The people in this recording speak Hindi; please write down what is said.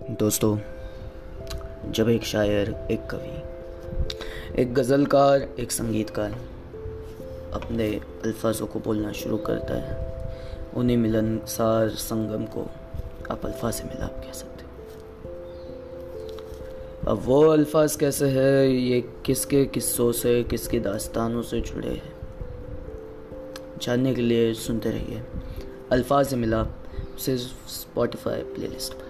दोस्तों, जब एक शायर, एक कवि, एक गज़लकार, एक संगीतकार अपने अल्फाजों को बोलना शुरू करता है, उन्हें मिलनसार संगम को आप अल्फाज से मिलाप कह सकते हो। अब वो अल्फाज कैसे है? ये किसके किस्सों से, किसकी दास्तानों से जुड़े हैं? जानने के लिए सुनते रहिए अल्फाज से मिलाप सिर्फ़ स्पॉटिफाई प्लेलिस्ट पर।